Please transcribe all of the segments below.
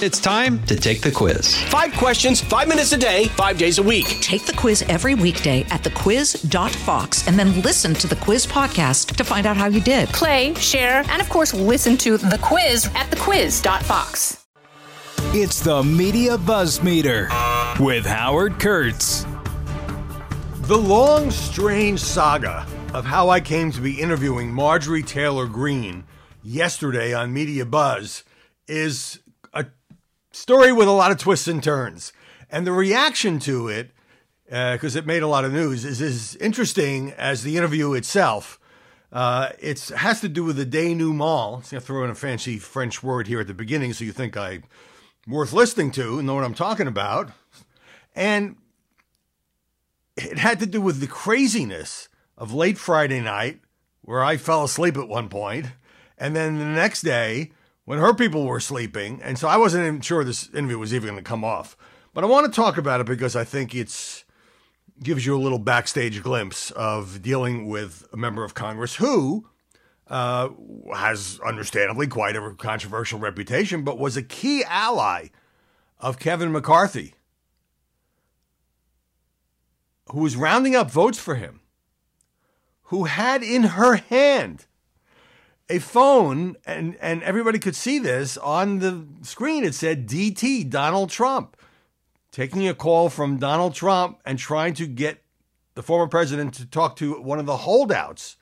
It's time to take the quiz. Five questions, five minutes a day, five days a week. Take the quiz every weekday at thequiz.fox and then listen to the quiz podcast to find out how you did. Play, share, and of course, listen to the quiz at thequiz.fox. It's the Media Buzz Meter with Howard Kurtz. The long, strange saga of how I came to be interviewing Marjorie Taylor Greene yesterday on Media Buzz is a story with a lot of twists and turns. And the reaction to it, because uh, it made a lot of news, is as interesting as the interview itself. Uh, it has to do with the denouement. So I throw in a fancy French word here at the beginning so you think I'm worth listening to and know what I'm talking about. And it had to do with the craziness of late Friday night, where I fell asleep at one point, and then the next day when her people were sleeping. And so I wasn't even sure this interview was even going to come off. But I want to talk about it because I think it's gives you a little backstage glimpse of dealing with a member of Congress who uh, has understandably quite a controversial reputation, but was a key ally of Kevin McCarthy, who was rounding up votes for him, who had in her hand a phone, and, and everybody could see this on the screen. It said DT, Donald Trump, taking a call from Donald Trump and trying to get the former president to talk to one of the holdouts.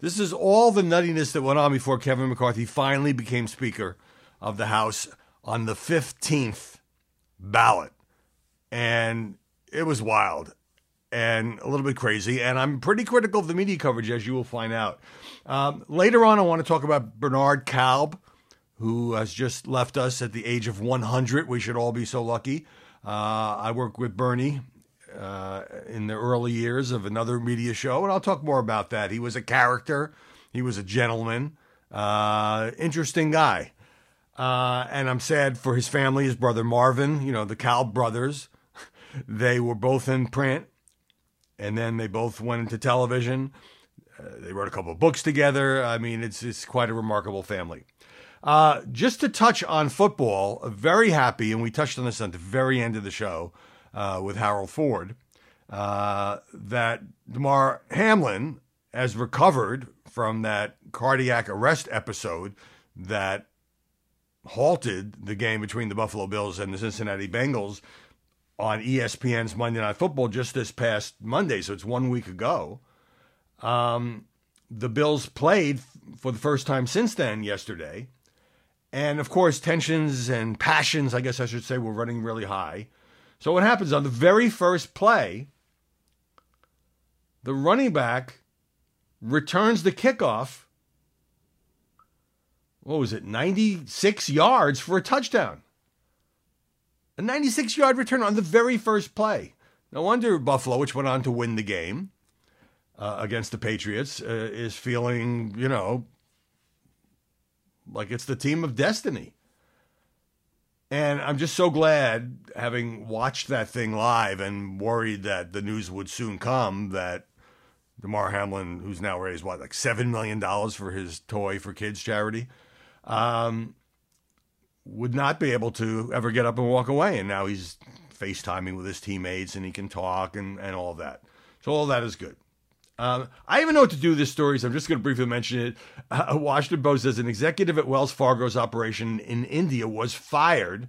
This is all the nuttiness that went on before Kevin McCarthy finally became Speaker of the House on the 15th ballot. And it was wild and a little bit crazy. And I'm pretty critical of the media coverage, as you will find out. Um, later on, I want to talk about Bernard Kalb, who has just left us at the age of 100. We should all be so lucky. Uh, I worked with Bernie uh, in the early years of another media show, and I'll talk more about that. He was a character, he was a gentleman, uh, interesting guy. Uh, and I'm sad for his family, his brother Marvin, you know, the Kalb brothers. They were both in print and then they both went into television. Uh, they wrote a couple of books together. I mean, it's it's quite a remarkable family. Uh, just to touch on football, very happy, and we touched on this at the very end of the show uh, with Harold Ford, uh, that Damar Hamlin has recovered from that cardiac arrest episode that halted the game between the Buffalo Bills and the Cincinnati Bengals on ESPN's Monday Night Football just this past Monday, so it's one week ago. Um, the Bills played for the first time since then yesterday. And of course, tensions and passions, I guess I should say, were running really high. So what happens on the very first play? The running back returns the kickoff. What was it, 96 yards for a touchdown? A 96 yard return on the very first play. No wonder Buffalo, which went on to win the game uh, against the Patriots, uh, is feeling, you know, like it's the team of destiny. And I'm just so glad, having watched that thing live and worried that the news would soon come, that Damar Hamlin, who's now raised what, like $7 million for his Toy for Kids charity, um, would not be able to ever get up and walk away. And now he's FaceTiming with his teammates and he can talk and, and all that. So all that is good. Um, I even know what to do with this story, so I'm just going to briefly mention it. Uh, Washington Post says an executive at Wells Fargo's operation in India was fired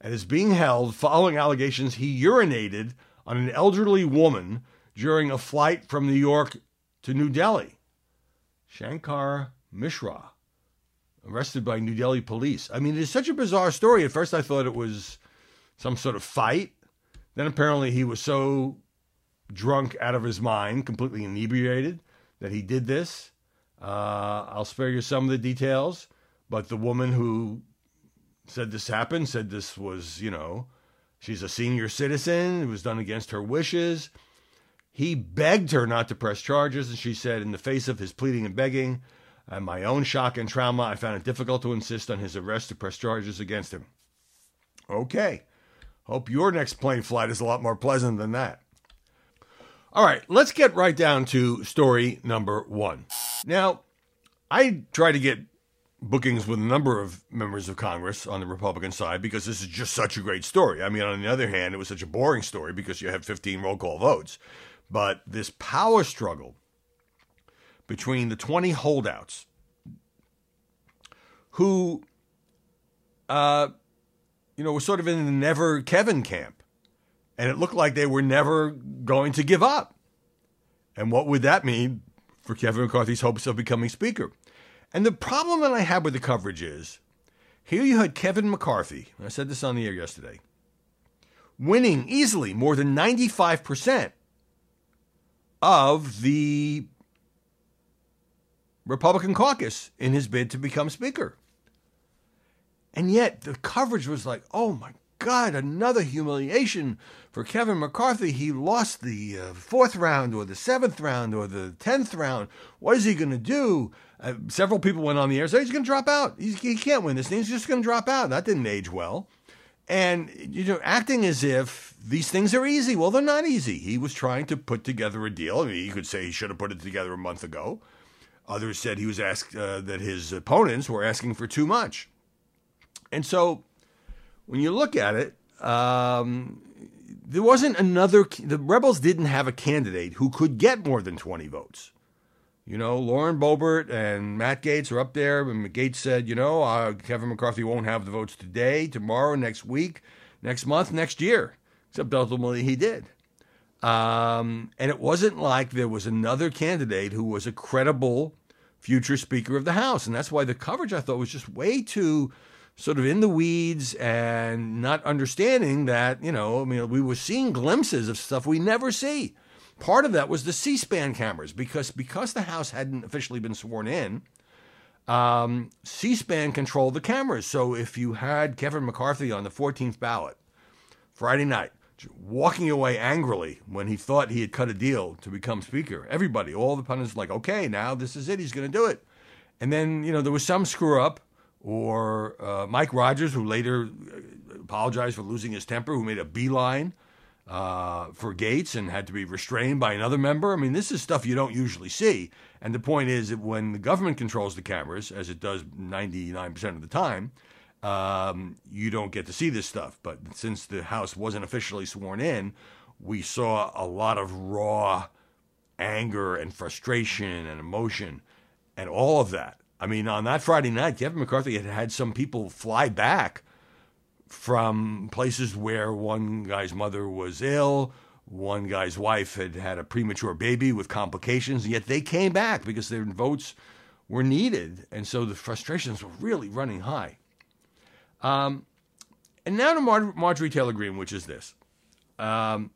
and is being held following allegations he urinated on an elderly woman during a flight from New York to New Delhi. Shankar Mishra arrested by New Delhi police. I mean, it's such a bizarre story. At first, I thought it was some sort of fight. Then apparently, he was so drunk out of his mind, completely inebriated, that he did this. Uh, I'll spare you some of the details, but the woman who said this happened said this was, you know, she's a senior citizen. It was done against her wishes. He begged her not to press charges, and she said, in the face of his pleading and begging, and my own shock and trauma, I found it difficult to insist on his arrest to press charges against him. Okay. Hope your next plane flight is a lot more pleasant than that. All right, let's get right down to story number one. Now, I try to get bookings with a number of members of Congress on the Republican side because this is just such a great story. I mean, on the other hand, it was such a boring story because you have 15 roll call votes. But this power struggle between the 20 holdouts who, uh, you know, were sort of in the never Kevin camp. And it looked like they were never going to give up. And what would that mean for Kevin McCarthy's hopes of becoming Speaker? And the problem that I had with the coverage is here you had Kevin McCarthy, I said this on the air yesterday, winning easily more than 95% of the Republican caucus in his bid to become Speaker. And yet the coverage was like, oh my God, another humiliation for Kevin McCarthy. He lost the uh, fourth round or the seventh round or the tenth round. What is he going to do? Uh, several people went on the air said he's going to drop out. He's, he can't win this thing. He's just going to drop out. That didn't age well. And you know, acting as if these things are easy. Well, they're not easy. He was trying to put together a deal. I mean, you could say he should have put it together a month ago. Others said he was asked uh, that his opponents were asking for too much. And so, when you look at it, um, there wasn't another. The rebels didn't have a candidate who could get more than twenty votes. You know, Lauren Boebert and Matt Gaetz are up there. And Gaetz said, you know, uh, Kevin McCarthy won't have the votes today, tomorrow, next week, next month, next year. Except ultimately he did. Um, and it wasn't like there was another candidate who was a credible future Speaker of the House. And that's why the coverage I thought was just way too sort of in the weeds and not understanding that, you know, I mean, we were seeing glimpses of stuff we never see. Part of that was the C-SPAN cameras because because the House hadn't officially been sworn in. Um, C-SPAN controlled the cameras. So if you had Kevin McCarthy on the 14th ballot Friday night, walking away angrily when he thought he had cut a deal to become Speaker, everybody, all the pundits, like, okay, now this is it. He's going to do it. And then you know there was some screw up, or uh, Mike Rogers, who later uh, apologized for losing his temper, who made a beeline uh, for Gaetz and had to be restrained by another member. I mean, this is stuff you don't usually see. And the point is that when the government controls the cameras, as it does 99% of the time, um, you don't get to see this stuff. But since the House wasn't officially sworn in, we saw a lot of raw anger and frustration and emotion and all of that. I mean, on that Friday night, Kevin McCarthy had had some people fly back from places where one guy's mother was ill, one guy's wife had had a premature baby with complications, and yet they came back because their votes were needed. And so the frustrations were really running high. Um, and now to Mar- Marjorie Taylor Greene, which is this. Um,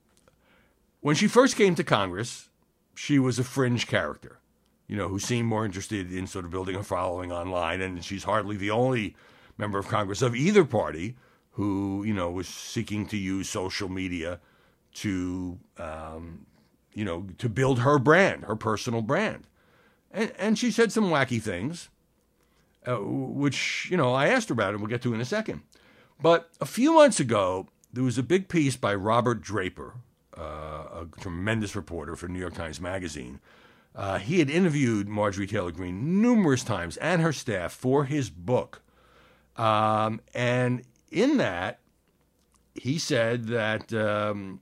when she first came to Congress, she was a fringe character, you know, who seemed more interested in sort of building a following online. And she's hardly the only member of Congress of either party who you know was seeking to use social media to um, you know to build her brand, her personal brand, and and she said some wacky things, uh, which you know I asked her about, and we'll get to in a second. But a few months ago, there was a big piece by Robert Draper, uh, a tremendous reporter for New York Times Magazine. Uh, he had interviewed Marjorie Taylor Greene numerous times and her staff for his book. Um, and in that, he said that um,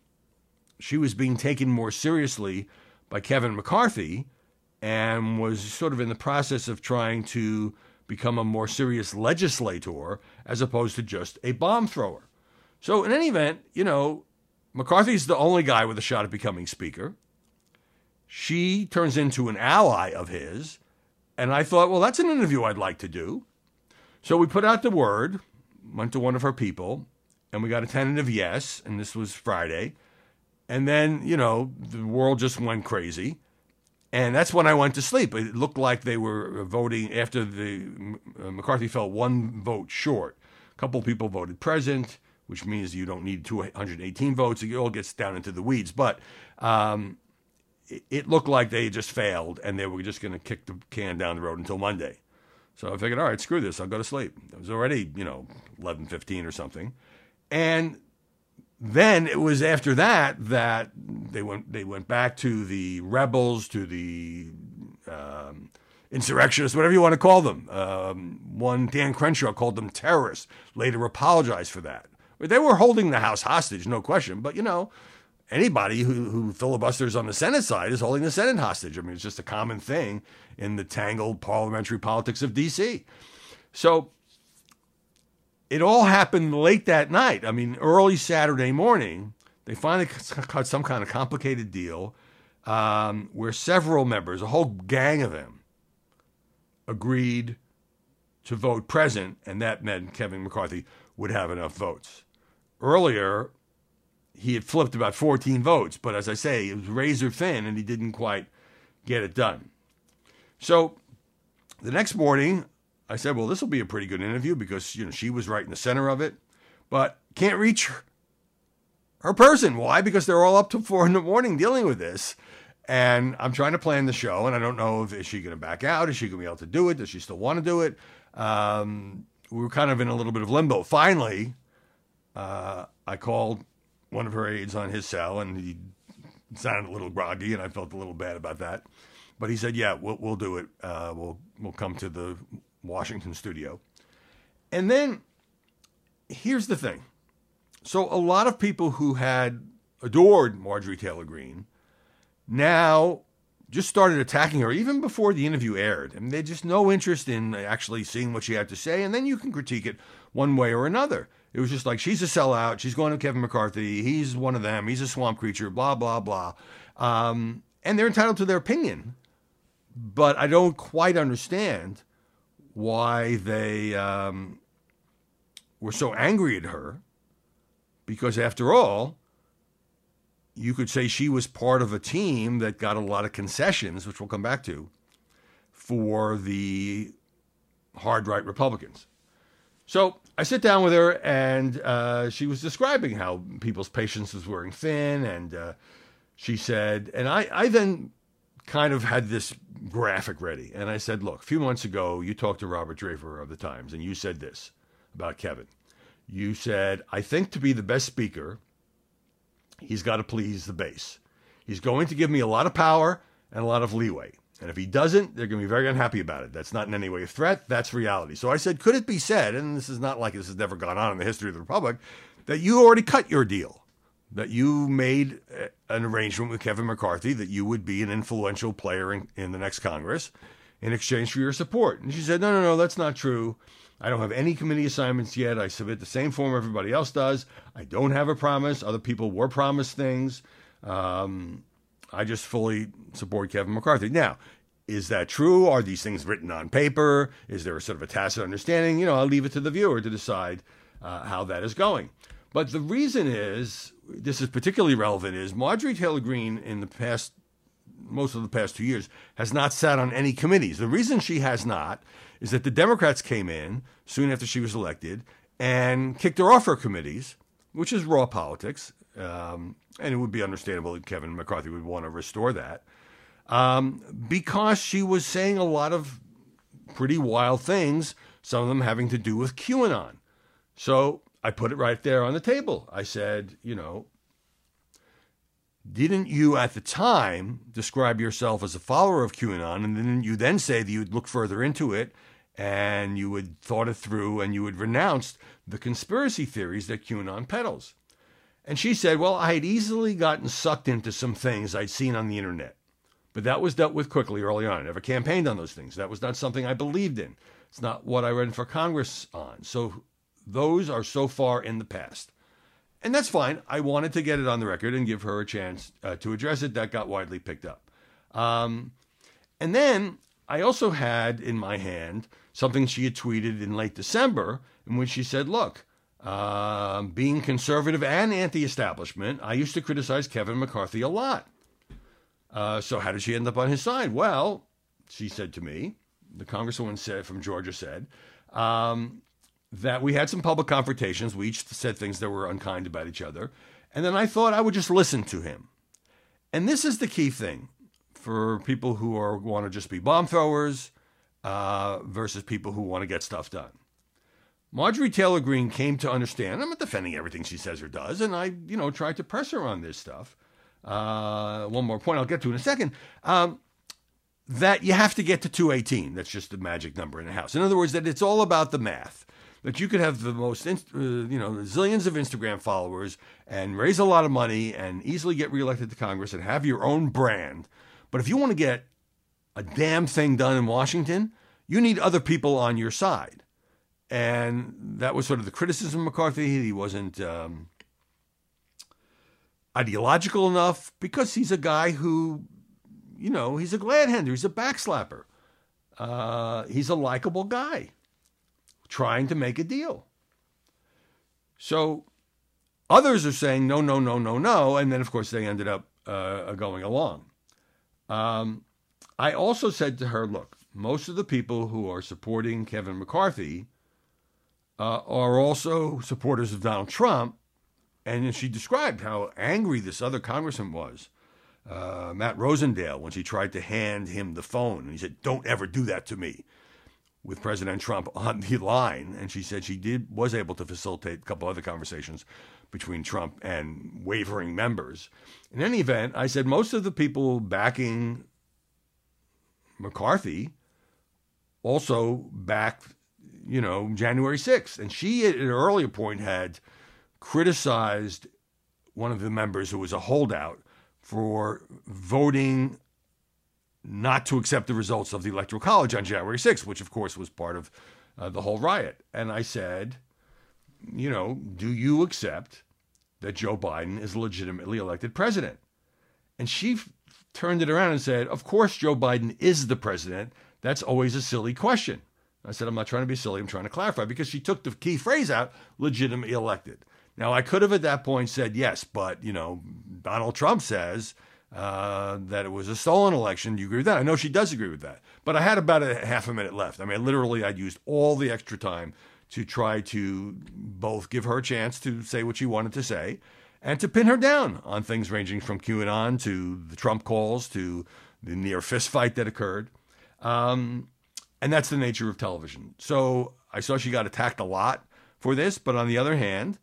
she was being taken more seriously by Kevin McCarthy and was sort of in the process of trying to become a more serious legislator as opposed to just a bomb thrower. So, in any event, you know, McCarthy's the only guy with a shot at becoming Speaker. She turns into an ally of his. And I thought, well, that's an interview I'd like to do. So we put out the word went to one of her people, and we got a tentative yes, and this was Friday. And then, you know, the world just went crazy. And that's when I went to sleep. It looked like they were voting after the uh, McCarthy fell one vote short. A couple people voted present, which means you don't need 218 votes. It all gets down into the weeds. But um, it, looked like they just failed and they were just going to kick the can down the road until Monday. So I figured, all right, screw this. I'll go to sleep. It was already, you know, 11:15 or something. And then it was after that that they went they went back to the rebels to the um, insurrectionists, whatever you want to call them. Um, one, Dan Crenshaw, called them terrorists, later apologized for that. They were holding the House hostage, no question, but you know, anybody who, who filibusters on the Senate side is holding the Senate hostage. I mean, it's just a common thing in the tangled parliamentary politics of D.C. So it all happened late that night. I mean, early Saturday morning, they finally cut some kind of complicated deal um, where several members, a whole gang of them, agreed to vote present, and that meant Kevin McCarthy would have enough votes. Earlier, he had flipped about 14 votes, but as I say, it was razor thin and he didn't quite get it done. So the next morning, I said, well, this will be a pretty good interview because, you know, she was right in the center of it, but can't reach her, her person. Why? Because they're all up to four in the morning dealing with this. And I'm trying to plan the show, and I don't know if is she going to back out? Is she going to be able to do it? Does she still want to do it? Um, we were kind of in a little bit of limbo. Finally, uh, I called one of her aides on his cell, and he sounded a little groggy, and I felt a little bad about that. But he said, "Yeah, we'll we'll do it. Uh, we'll we'll come to the Washington studio." And then here's the thing: so a lot of people who had adored Marjorie Taylor Greene now just started attacking her even before the interview aired. Mean, they had just no interest in actually seeing what she had to say, and then you can critique it one way or another. It was just like she's a sellout. She's going to Kevin McCarthy. He's one of them. He's a swamp creature. Blah blah blah. Um, and they're entitled to their opinion, but I don't quite understand why they um, were so angry at her. Because after all, you could say she was part of a team that got a lot of concessions, which we'll come back to, for the hard right Republicans. So I sit down with her, and uh, she was describing how people's patience was wearing thin, and uh, she said, and I, I then kind of had this graphic ready, and I said, look, a few months ago, you talked to Robert Draper of the Times, and you said this about Kevin. You said, I think to be the best speaker, he's got to please the base. He's going to give me a lot of power and a lot of leeway. And if he doesn't, they're going to be very unhappy about it. That's not in any way a threat. That's reality. So I said, could it be said, and this is not like this has never gone on in the history of the Republic, that you already cut your deal? That you made an arrangement with Kevin McCarthy that you would be an influential player in, in the next Congress in exchange for your support. And she said, no, no, no, that's not true. I don't have any committee assignments yet. I submit the same form everybody else does. I don't have a promise. Other people were promised things. Um, I just fully support Kevin McCarthy. Now, is that true? Are these things written on paper? Is there a sort of a tacit understanding? You know, I'll leave it to the viewer to decide uh, how that is going. But the reason is, this is particularly relevant, is Marjorie Taylor Greene in the past, most of the past two years, has not sat on any committees. The reason she has not is that the Democrats came in soon after she was elected and kicked her off her committees, which is raw politics. Um, and it would be understandable that Kevin McCarthy would want to restore that um, because she was saying a lot of pretty wild things, some of them having to do with QAnon. So I put it right there on the table. I said, you know, didn't you at the time describe yourself as a follower of QAnon, and then you then say that you'd look further into it and you would thought it through and you would renounce the conspiracy theories that QAnon peddles? And she said, Well, I had easily gotten sucked into some things I'd seen on the internet. But that was dealt with quickly early on. I never campaigned on those things. That was not something I believed in. It's not what I ran for Congress on. So those are so far in the past. And that's fine. I wanted to get it on the record and give her a chance uh, to address it. That got widely picked up. Um, and then I also had in my hand something she had tweeted in late December, in which she said, Look, uh, being conservative and anti establishment, I used to criticize Kevin McCarthy a lot. Uh, so how did she end up on his side? Well, she said to me, the congresswoman said from Georgia said um, that we had some public confrontations. We each said things that were unkind about each other, and then I thought I would just listen to him. And this is the key thing for people who want to just be bomb throwers uh, versus people who want to get stuff done. Marjorie Taylor Greene came to understand. I'm not defending everything she says or does, and I, you know, tried to press her on this stuff. Uh, one more point I'll get to in a second. Um, that you have to get to 218. That's just the magic number in the House. In other words, that it's all about the math. That you could have the most, uh, you know, zillions of Instagram followers and raise a lot of money and easily get reelected to Congress and have your own brand. But if you want to get a damn thing done in Washington, you need other people on your side. And that was sort of the criticism of McCarthy. He wasn't um, ideological enough because he's a guy who, you know, he's a glad hander, he's a backslapper. Uh, he's a likable guy trying to make a deal. So others are saying no, no, no, no, no. And then, of course, they ended up uh, going along. Um, I also said to her, look, most of the people who are supporting Kevin McCarthy uh, are also supporters of Donald Trump. And she described how angry this other congressman was, uh, Matt Rosendale, when she tried to hand him the phone. And he said, Don't ever do that to me with President Trump on the line. And she said she did was able to facilitate a couple other conversations between Trump and wavering members. In any event, I said most of the people backing McCarthy also backed, you know, January 6th. And she, at an earlier point, had criticized one of the members who was a holdout for voting not to accept the results of the Electoral College on January 6th, which, of course, was part of uh, the whole riot. And I said, you know, do you accept that Joe Biden is legitimately elected president? And she f- turned it around and said, Of course, Joe Biden is the president. That's always a silly question. I said, I'm not trying to be silly. I'm trying to clarify because she took the key phrase out legitimately elected. Now, I could have at that point said yes, but, you know, Donald Trump says uh, that it was a stolen election. Do you agree with that? I know she does agree with that. But I had about a half a minute left. I mean, literally, I'd used all the extra time to try to both give her a chance to say what she wanted to say and to pin her down on things ranging from QAnon to the Trump calls to the near fistfight that occurred. Um, and that's the nature of television. So I saw she got attacked a lot for this, but on the other hand,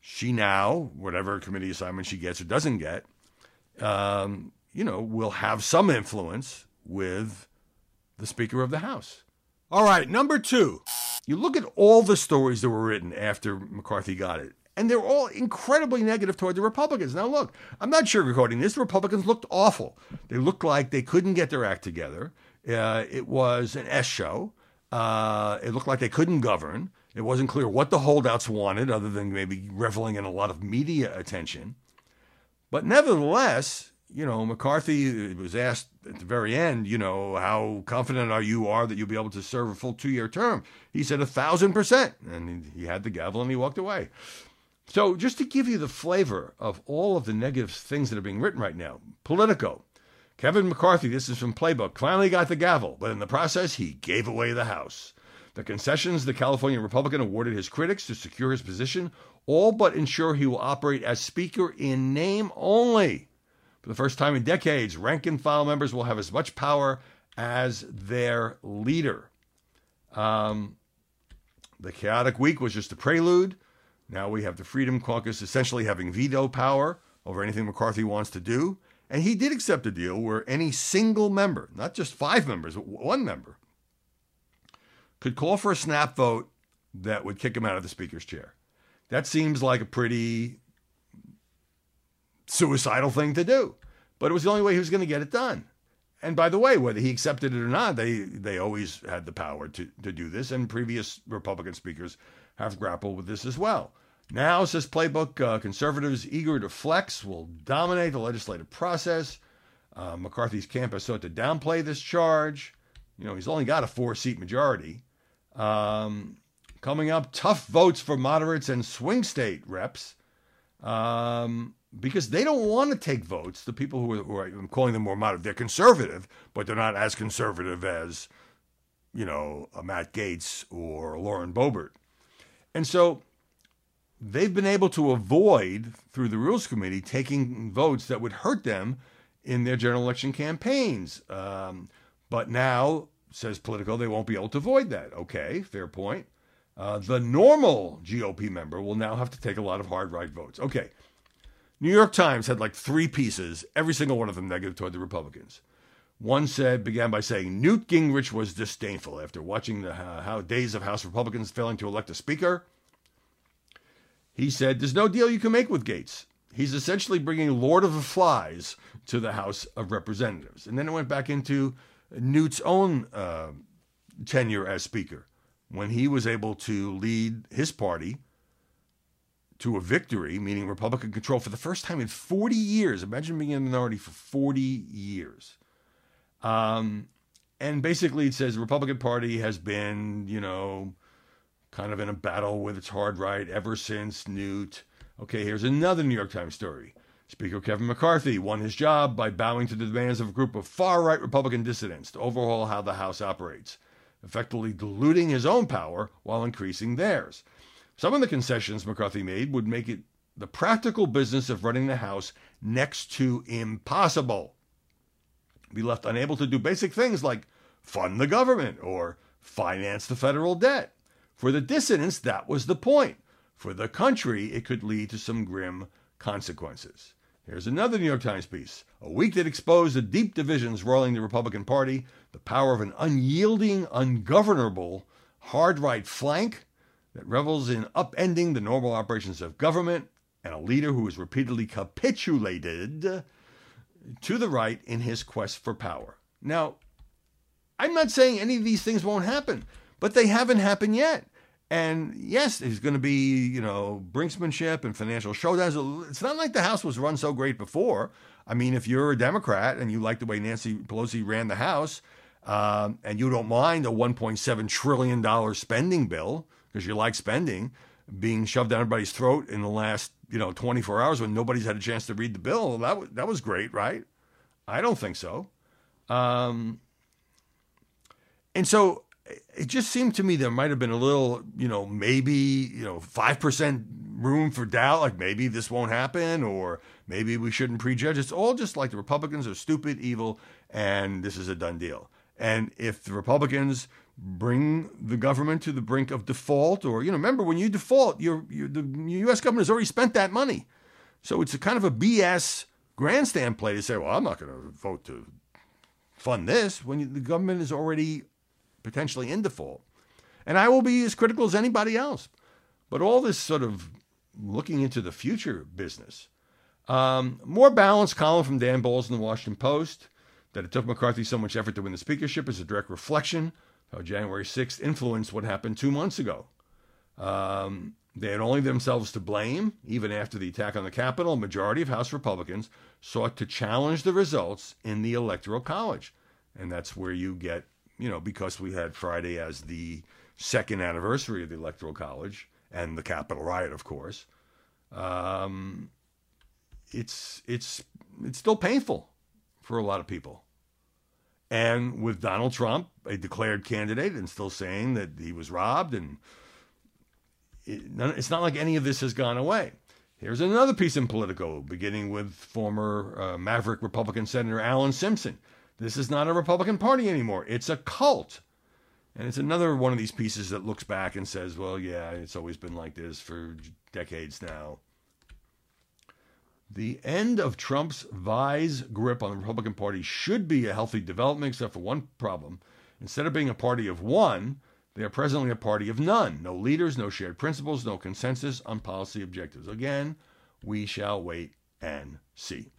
she now, whatever committee assignment she gets or doesn't get, um, you know, will have some influence with the Speaker of the House. All right, number two. You look at all the stories that were written after McCarthy got it, and they're all incredibly negative toward the Republicans. Now, look, I'm not sugarcoating this. The Republicans looked awful. They looked like they couldn't get their act together. Uh, it was an S show. Uh, it looked like they couldn't govern. It wasn't clear what the holdouts wanted, other than maybe reveling in a lot of media attention. But nevertheless, you know, McCarthy was asked at the very end, you know, how confident are you are that you'll be able to serve a full two year term? He said a thousand percent. And he had the gavel and he walked away. So, just to give you the flavor of all of the negative things that are being written right now, Politico, Kevin McCarthy, this is from Playbook, finally got the gavel, but in the process, he gave away the House. The concessions the California Republican awarded his critics to secure his position all but ensure he will operate as Speaker in name only. For the first time in decades, rank and file members will have as much power as their leader. Um, the chaotic week was just a prelude. Now we have the Freedom Caucus essentially having veto power over anything McCarthy wants to do. And he did accept a deal where any single member, not just five members, but one member, could call for a snap vote that would kick him out of the Speaker's chair. That seems like a pretty suicidal thing to do. But it was the only way he was going to get it done. And by the way, whether he accepted it or not, they, they always had the power to, to do this, and previous Republican speakers have grappled with this as well. Now, says Playbook, uh, conservatives eager to flex will dominate the legislative process. Uh, McCarthy's camp has sought to downplay this charge. You know, he's only got a four seat majority. Um, coming up, tough votes for moderates and swing state reps. Um, because they don't want to take votes. The people who are, who are, I'm calling them more moderate, they're conservative, but they're not as conservative as, you know, Matt Gaetz or Lauren Boebert. And so they've been able to avoid, through the Rules Committee, taking votes that would hurt them in their general election campaigns. Um, but now, says Politico, they won't be able to avoid that. Okay, fair point. Uh, the normal GOP member will now have to take a lot of hard right votes. Okay, New York Times had like three pieces, every single one of them negative toward the Republicans. One said began by saying Newt Gingrich was disdainful after watching the uh, how days of House Republicans failing to elect a speaker. He said, "There's no deal you can make with Gaetz. He's essentially bringing Lord of the Flies to the House of Representatives." And then it went back into Newt's own uh, tenure as Speaker when he was able to lead his party to a victory, meaning Republican control for the first time in 40 years. Imagine being in a minority for 40 years. Um, and basically, it says the Republican Party has been, you know, kind of in a battle with its hard right ever since Newt. Okay, here's another New York Times story. Speaker Kevin McCarthy won his job by bowing to the demands of a group of far right Republican dissidents to overhaul how the House operates, effectively diluting his own power while increasing theirs. Some of the concessions McCarthy made would make it the practical business of running the House next to impossible. Be left unable to do basic things like fund the government or finance the federal debt. For the dissidents, that was the point. For the country, it could lead to some grim consequences. Here's another New York Times piece. A week that exposed the deep divisions roiling the Republican Party, the power of an unyielding, ungovernable, hard right flank that revels in upending the normal operations of government, and a leader who has repeatedly capitulated to the right in his quest for power. Now, I'm not saying any of these things won't happen, but they haven't happened yet. And yes, there's going to be, you know, brinksmanship and financial showdowns. It's not like the House was run so great before. I mean, if you're a Democrat and you like the way Nancy Pelosi ran the House, um, and you don't mind a $1.7 trillion spending bill because you like spending being shoved down everybody's throat in the last, you know, 24 hours when nobody's had a chance to read the bill, that, was, that was great, right? I don't think so. Um, and so it just seemed to me there might have been a little, you know, maybe, you know, 5% room for doubt, like maybe this won't happen or maybe we shouldn't prejudge. It's all just like the Republicans are stupid, evil, and this is a done deal. And if the Republicans bring the government to the brink of default, or, you know, remember when you default, you're, the U.S. government has already spent that money. So it's a kind of a BS grandstand play to say, well, I'm not going to vote to fund this when the government is already potentially in default. And I will be as critical as anybody else. But all this sort of looking into the future business. Um, more balanced column from Dan Balz in the Washington Post that it took McCarthy so much effort to win the speakership is a direct reflection how January 6th influenced what happened two months ago. Um, they had only themselves to blame. Even after the attack on the Capitol, a majority of House Republicans sought to challenge the results in the Electoral College. And that's where you get you know, because we had Friday as the second anniversary of the Electoral College and the Capitol riot, of course, um, it's it's it's still painful for a lot of people. And with Donald Trump, a declared candidate, and still saying that he was robbed, and it, it's not like any of this has gone away. Here's another piece in Politico, beginning with former uh, Maverick Republican Senator Alan Simpson this is not a Republican Party anymore. It's a cult. And it's another one of these pieces that looks back and says, well, yeah, it's always been like this for decades now. The end of Trump's vise grip on the Republican Party should be a healthy development, except for one problem. Instead of being a party of one, they are presently a party of none. No leaders, no shared principles, no consensus on policy objectives. Again, we shall wait and see.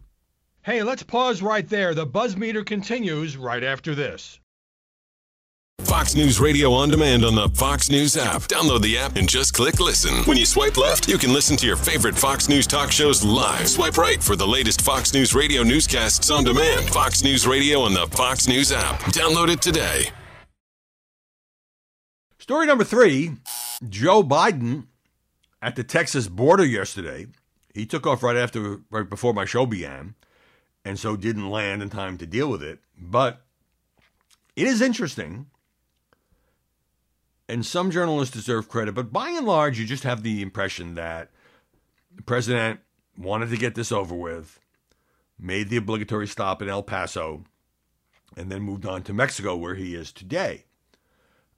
Hey, let's pause right there. The buzz meter continues right after this. Fox News Radio on demand on the Fox News app. Download the app and just click listen. When you swipe left, you can listen to your favorite Fox News talk shows live. Swipe right for the latest Fox News Radio newscasts on demand. Fox News Radio on the Fox News app. Download it today. Story number three Joe Biden at the Texas border yesterday. He took off right after, right before my show began and so didn't land in time to deal with it. But it is interesting, and some journalists deserve credit, but by and large, you just have the impression that the president wanted to get this over with, made the obligatory stop in El Paso, and then moved on to Mexico, where he is today.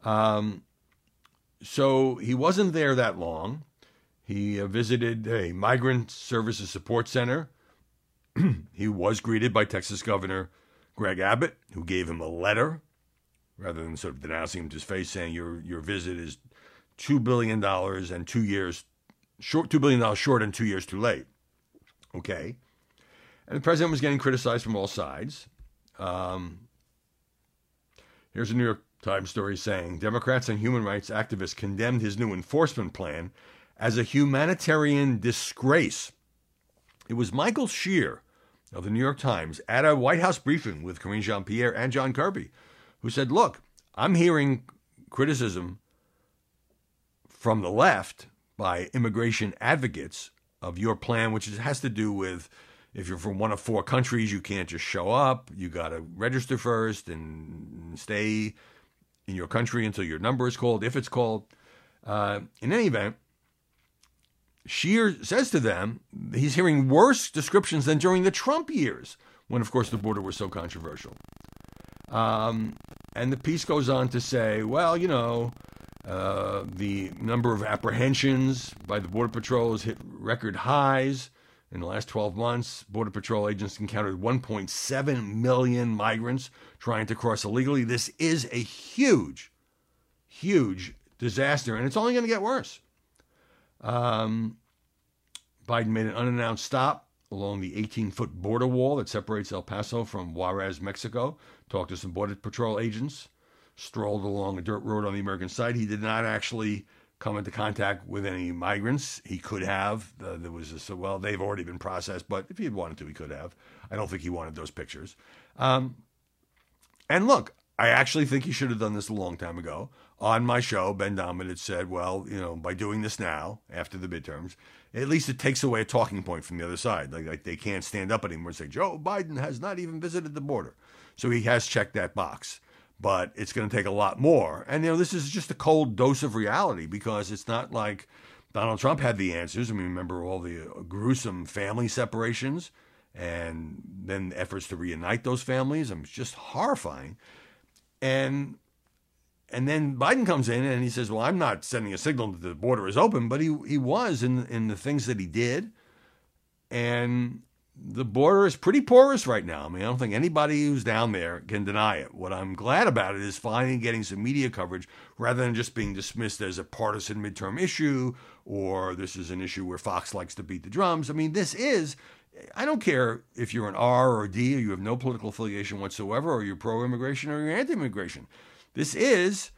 Um, so he wasn't there that long. He uh, visited a migrant services support center he was greeted by Texas Governor Greg Abbott, who gave him a letter rather than sort of denouncing him to his face, saying your your visit is two billion dollars and two years short, two billion dollars short and two years too late. Okay, and the president was getting criticized from all sides. Um, here's a New York Times story saying Democrats and human rights activists condemned his new enforcement plan as a humanitarian disgrace. It was Michael Shear of the New York Times at a White House briefing with Karine Jean Pierre and John Kirby who said, Look, I'm hearing criticism from the left by immigration advocates of your plan, which has to do with if you're from one of four countries, you can't just show up. You got to register first and stay in your country until your number is called, if it's called. Uh, in any event, Shear says to them he's hearing worse descriptions than during the Trump years, when, of course, the border was so controversial. Um, and the piece goes on to say, well, you know, uh, the number of apprehensions by the Border Patrol has hit record highs. In the last 12 months, Border Patrol agents encountered 1.7 million migrants trying to cross illegally. This is a huge, huge disaster, and it's only going to get worse. Um, Biden made an unannounced stop along the 18 foot border wall that separates El Paso from Juarez, Mexico, talked to some Border Patrol agents, strolled along a dirt road on the American side. He did not actually come into contact with any migrants. He could have. Uh, there was well, they've already been processed, but if he had wanted to, he could have. I don't think he wanted those pictures. Um, and look, I actually think he should have done this a long time ago. On my show, Ben Domenech had said, well, you know, by doing this now, after the midterms, at least it takes away a talking point from the other side. Like, like they can't stand up anymore and say, Joe Biden has not even visited the border. So he has checked that box. But it's going to take a lot more. And, you know, this is just a cold dose of reality because it's not like Donald Trump had the answers. I mean, remember all the uh, gruesome family separations and then efforts to reunite those families. I mean, it's just horrifying. And and then Biden comes in and he says, "Well, I'm not sending a signal that the border is open," but he he was in in the things that he did, and the border is pretty porous right now. I mean, I don't think anybody who's down there can deny it. What I'm glad about it is finally getting some media coverage rather than just being dismissed as a partisan midterm issue or this is an issue where Fox likes to beat the drums. I mean, this is. I don't care if you're an R or a D or you have no political affiliation whatsoever or you're pro immigration or you're anti immigration. This is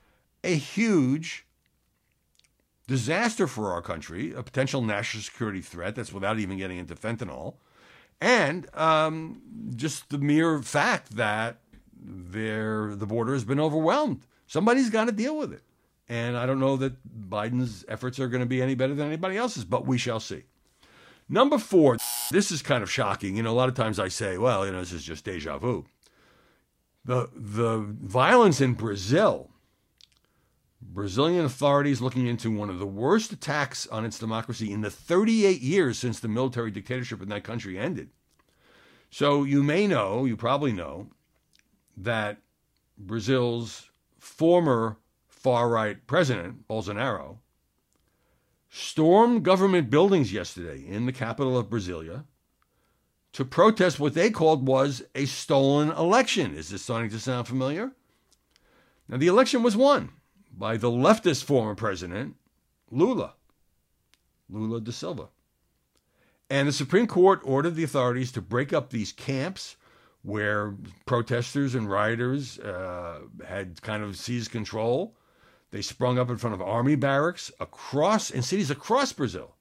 a huge disaster for our country, a potential national security threat that's without even getting into fentanyl, and um, just the mere fact that the border has been overwhelmed. Somebody's got to deal with it. And I don't know that Biden's efforts are going to be any better than anybody else's, but we shall see. Number four, this is kind of shocking. You know, a lot of times I say, well, you know, this is just deja vu. The, the violence in Brazil, Brazilian authorities looking into one of the worst attacks on its democracy in the 38 years since the military dictatorship in that country ended. So you may know, you probably know, that Brazil's former far right president, Bolsonaro, stormed government buildings yesterday in the capital of Brasilia to protest what they called was a stolen election. Is this starting to sound familiar? Now, the election was won by the leftist former president, Lula, Lula da Silva. And the Supreme Court ordered the authorities to break up these camps where protesters and rioters uh, had kind of seized control. They sprung up in front of army barracks across in cities across Brazil.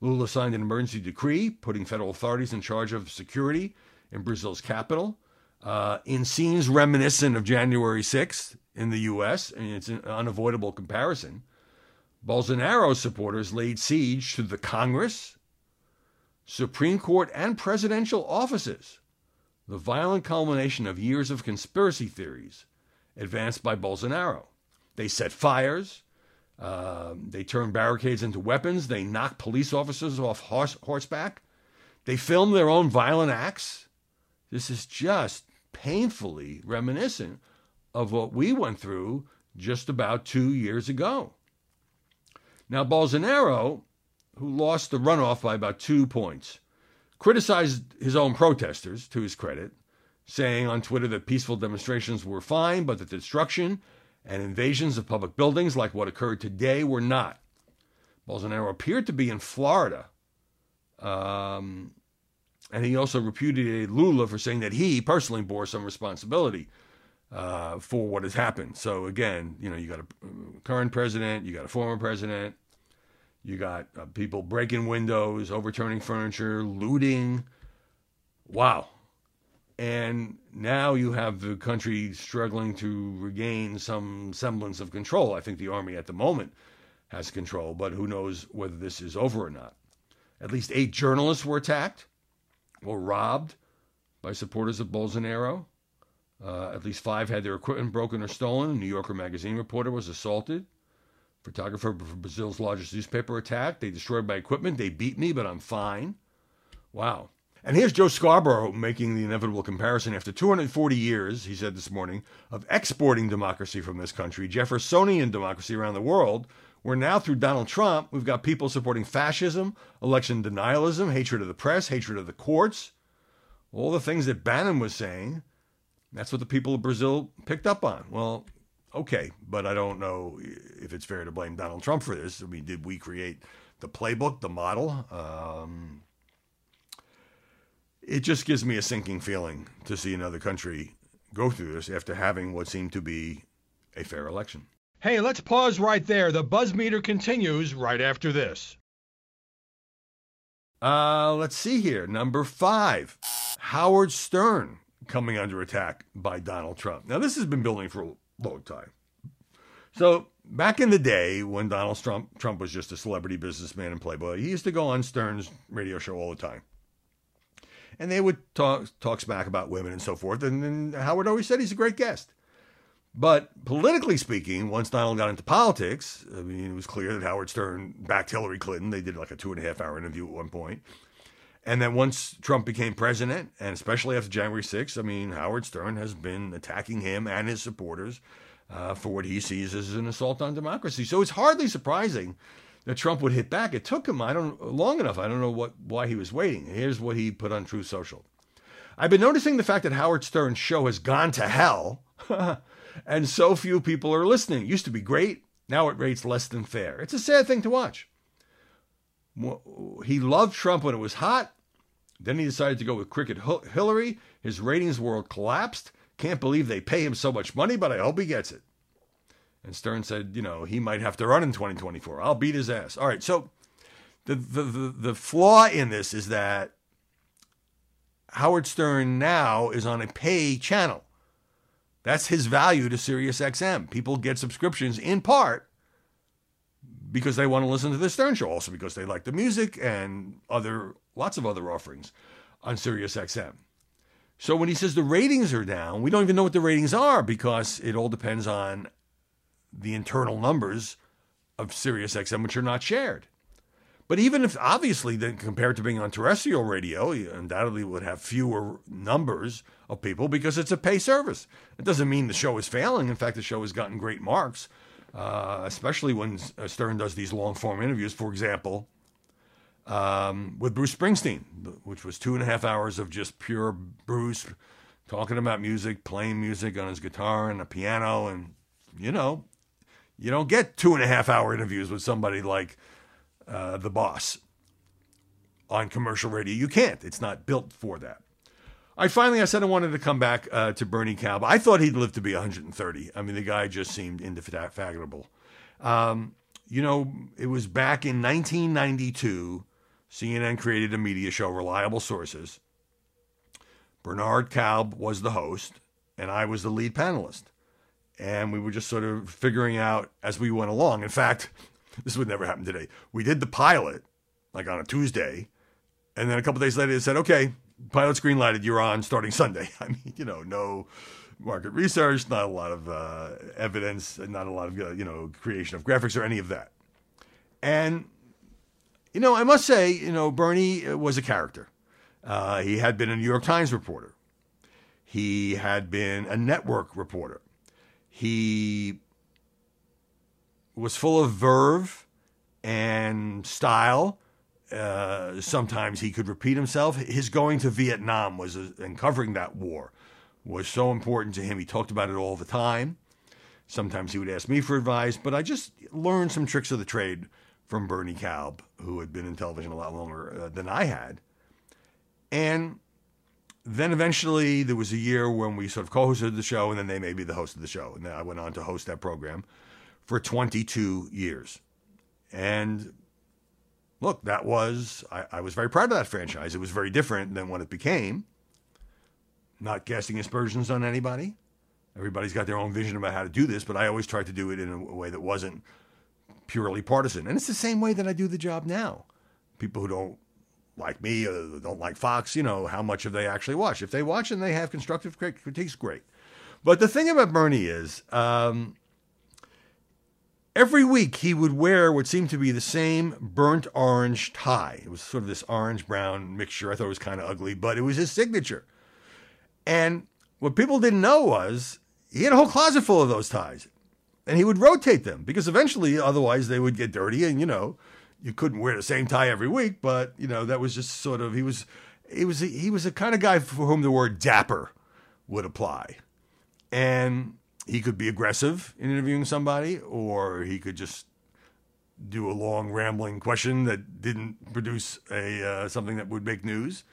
Lula signed an emergency decree putting federal authorities in charge of security in Brazil's capital. Uh, in scenes reminiscent of January 6th in the U.S., and it's an unavoidable comparison, Bolsonaro supporters laid siege to the Congress, Supreme Court, and presidential offices, the violent culmination of years of conspiracy theories advanced by Bolsonaro. They set fires, um, they turn barricades into weapons. They knock police officers off horse, horseback. They film their own violent acts. This is just painfully reminiscent of what we went through just about two years ago. Now, Bolsonaro, who lost the runoff by about two points, criticized his own protesters, to his credit, saying on Twitter that peaceful demonstrations were fine, but that destruction and invasions of public buildings like what occurred today were not. Bolsonaro appeared to be in Florida. Um, and he also repudiated Lula for saying that he personally bore some responsibility uh, for what has happened. So again, you know, you got a current president, you got a former president, you got uh, people breaking windows, overturning furniture, looting. Wow. And now you have the country struggling to regain some semblance of control. I think the army at the moment has control, but who knows whether this is over or not. At least eight journalists were attacked or robbed by supporters of Bolsonaro. Uh, at least five had their equipment broken or stolen. A New Yorker magazine reporter was assaulted. Photographer for Brazil's largest newspaper attacked. They destroyed my equipment. They beat me, but I'm fine. Wow. And here's Joe Scarborough making the inevitable comparison. After 240 years, he said this morning, of exporting democracy from this country, Jeffersonian democracy around the world, we're now through Donald Trump, we've got people supporting fascism, election denialism, hatred of the press, hatred of the courts, all the things that Bannon was saying. That's what the people of Brazil picked up on. Well, okay, but I don't know if it's fair to blame Donald Trump for this. I mean, did we create the playbook, the model? Um, it just gives me a sinking feeling to see another country go through this after having what seemed to be a fair election. Hey, let's pause right there. The buzz meter continues right after this. Uh, let's see here. Number five, Howard Stern coming under attack by Donald Trump. Now, this has been building for a long time. So, back in the day when Donald Trump, Trump was just a celebrity businessman and playboy, he used to go on Stern's radio show all the time. And they would talk, talk smack about women and so forth. And, and Howard always said he's a great guest. But politically speaking, once Donald got into politics, I mean, it was clear that Howard Stern backed Hillary Clinton. They did like a two and a half hour interview at one point. And then once Trump became president, and especially after January 6th, I mean, Howard Stern has been attacking him and his supporters uh, for what he sees as an assault on democracy. So it's hardly surprising that Trump would hit back. It took him, I don't long enough. I don't know what why he was waiting. Here's what he put on Truth Social. I've been noticing the fact that Howard Stern's show has gone to hell. and so few people are listening. It used to be great. Now it rates less than fair. It's a sad thing to watch. He loved Trump when it was hot. Then he decided to go with Crooked Hillary. His ratings world collapsed. Can't believe they pay him so much money, but I hope he gets it. And Stern said, you know, he might have to run in 2024. I'll beat his ass. All right. So the, the, the, the flaw in this is that Howard Stern now is on a pay channel. That's his value to SiriusXM. People get subscriptions in part because they want to listen to the Stern Show, also because they like the music and other lots of other offerings on SiriusXM. So when he says the ratings are down, we don't even know what the ratings are because it all depends on the internal numbers of SiriusXM, which are not shared. But even if, obviously, then compared to being on terrestrial radio, you undoubtedly would have fewer numbers of people because it's a pay service. It doesn't mean the show is failing. In fact, the show has gotten great marks, uh, especially when Stern does these long form interviews. For example, um, with Bruce Springsteen, which was two and a half hours of just pure Bruce talking about music, playing music on his guitar and a piano. And, you know, you don't get two and a half hour interviews with somebody like uh, the boss on commercial radio. You can't. It's not built for that. I finally, I said I wanted to come back uh, to Bernie Kalb. I thought he'd live to be 130. I mean, the guy just seemed indefatigable. Um, you know, it was back in 1992. CNN created a media show, Reliable Sources. Bernard Kalb was the host, and I was the lead panelist. And we were just sort of figuring out as we went along. In fact, this would never happen today. We did the pilot like on a Tuesday, and then a couple days later they said, "Okay, pilot's green lighted. You're on starting Sunday." I mean, you know, no market research, not a lot of uh, evidence, not a lot of uh, you know creation of graphics or any of that. And you know, I must say, you know, Bernie was a character. Uh, he had been a New York Times reporter. He had been a network reporter. He was full of verve and style. Uh, sometimes he could repeat himself. His going to Vietnam was a, and covering that war was so important to him. He talked about it all the time. Sometimes he would ask me for advice, but I just learned some tricks of the trade from Bernie Kalb, who had been in television a lot longer uh, than I had. And then eventually there was a year when we sort of co-hosted the show, and then they made me the host of the show, and then I went on to host that program for 22 years. And look, that was I, I was very proud of that franchise. It was very different than what it became. Not casting aspersions on anybody. Everybody's got their own vision about how to do this, but I always tried to do it in a way that wasn't purely partisan. And it's the same way that I do the job now. People who don't like me or don't like Fox, you know, how much have they actually watched? If they watch and they have constructive critiques, great. But the thing about Bernie is, um, every week he would wear what seemed to be the same burnt orange tie. It was sort of this orange brown mixture. I thought it was kind of ugly, but it was his signature. And what people didn't know was he had a whole closet full of those ties. And he would rotate them because eventually, otherwise, they would get dirty. And, you know, you couldn't wear the same tie every week. But, you know, that was just sort of, he was, he was, a, he was a kind of guy for whom the word dapper would apply. And he could be aggressive in interviewing somebody, or he could just do a long rambling question that didn't produce a uh, something that would make news.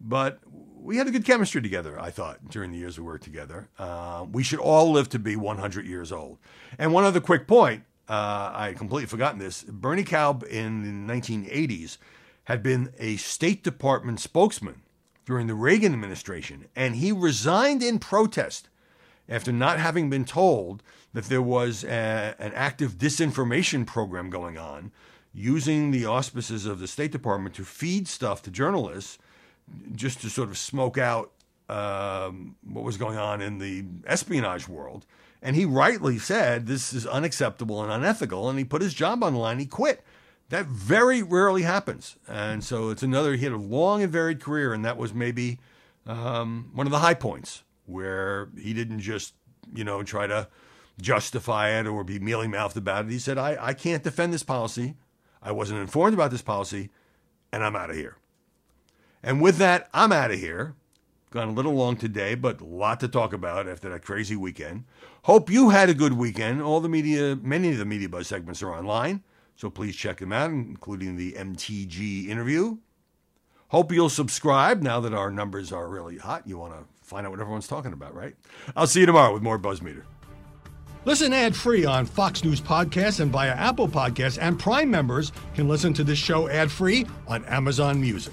But we had a good chemistry together, I thought, during the years we worked together. Uh, we should all live to be 100 years old. And one other quick point uh, I had completely forgotten this. Bernie Kalb in the 1980s had been a State Department spokesman during the Reagan administration, and he resigned in protest after not having been told that there was a, an active disinformation program going on using the auspices of the State Department to feed stuff to journalists just to sort of smoke out um, what was going on in the espionage world. And he rightly said this is unacceptable and unethical, and he put his job on the line. He quit. That very rarely happens. And so it's another, he had a long and varied career, and that was maybe um, one of the high points where he didn't just, you know, try to justify it or be mealy mouthed about it. He said, I, I can't defend this policy. I wasn't informed about this policy, and I'm out of here. And with that, I'm out of here. Gone a little long today, but a lot to talk about after that crazy weekend. Hope you had a good weekend. All the media, many of the Media Buzz segments are online, so please check them out, including the MTG interview. Hope you'll subscribe now that our numbers are really hot. You want to find out what everyone's talking about, right? I'll see you tomorrow with more Buzz Meter. Listen ad free on Fox News Podcasts and via Apple Podcasts, and Prime members can listen to this show ad free on Amazon Music.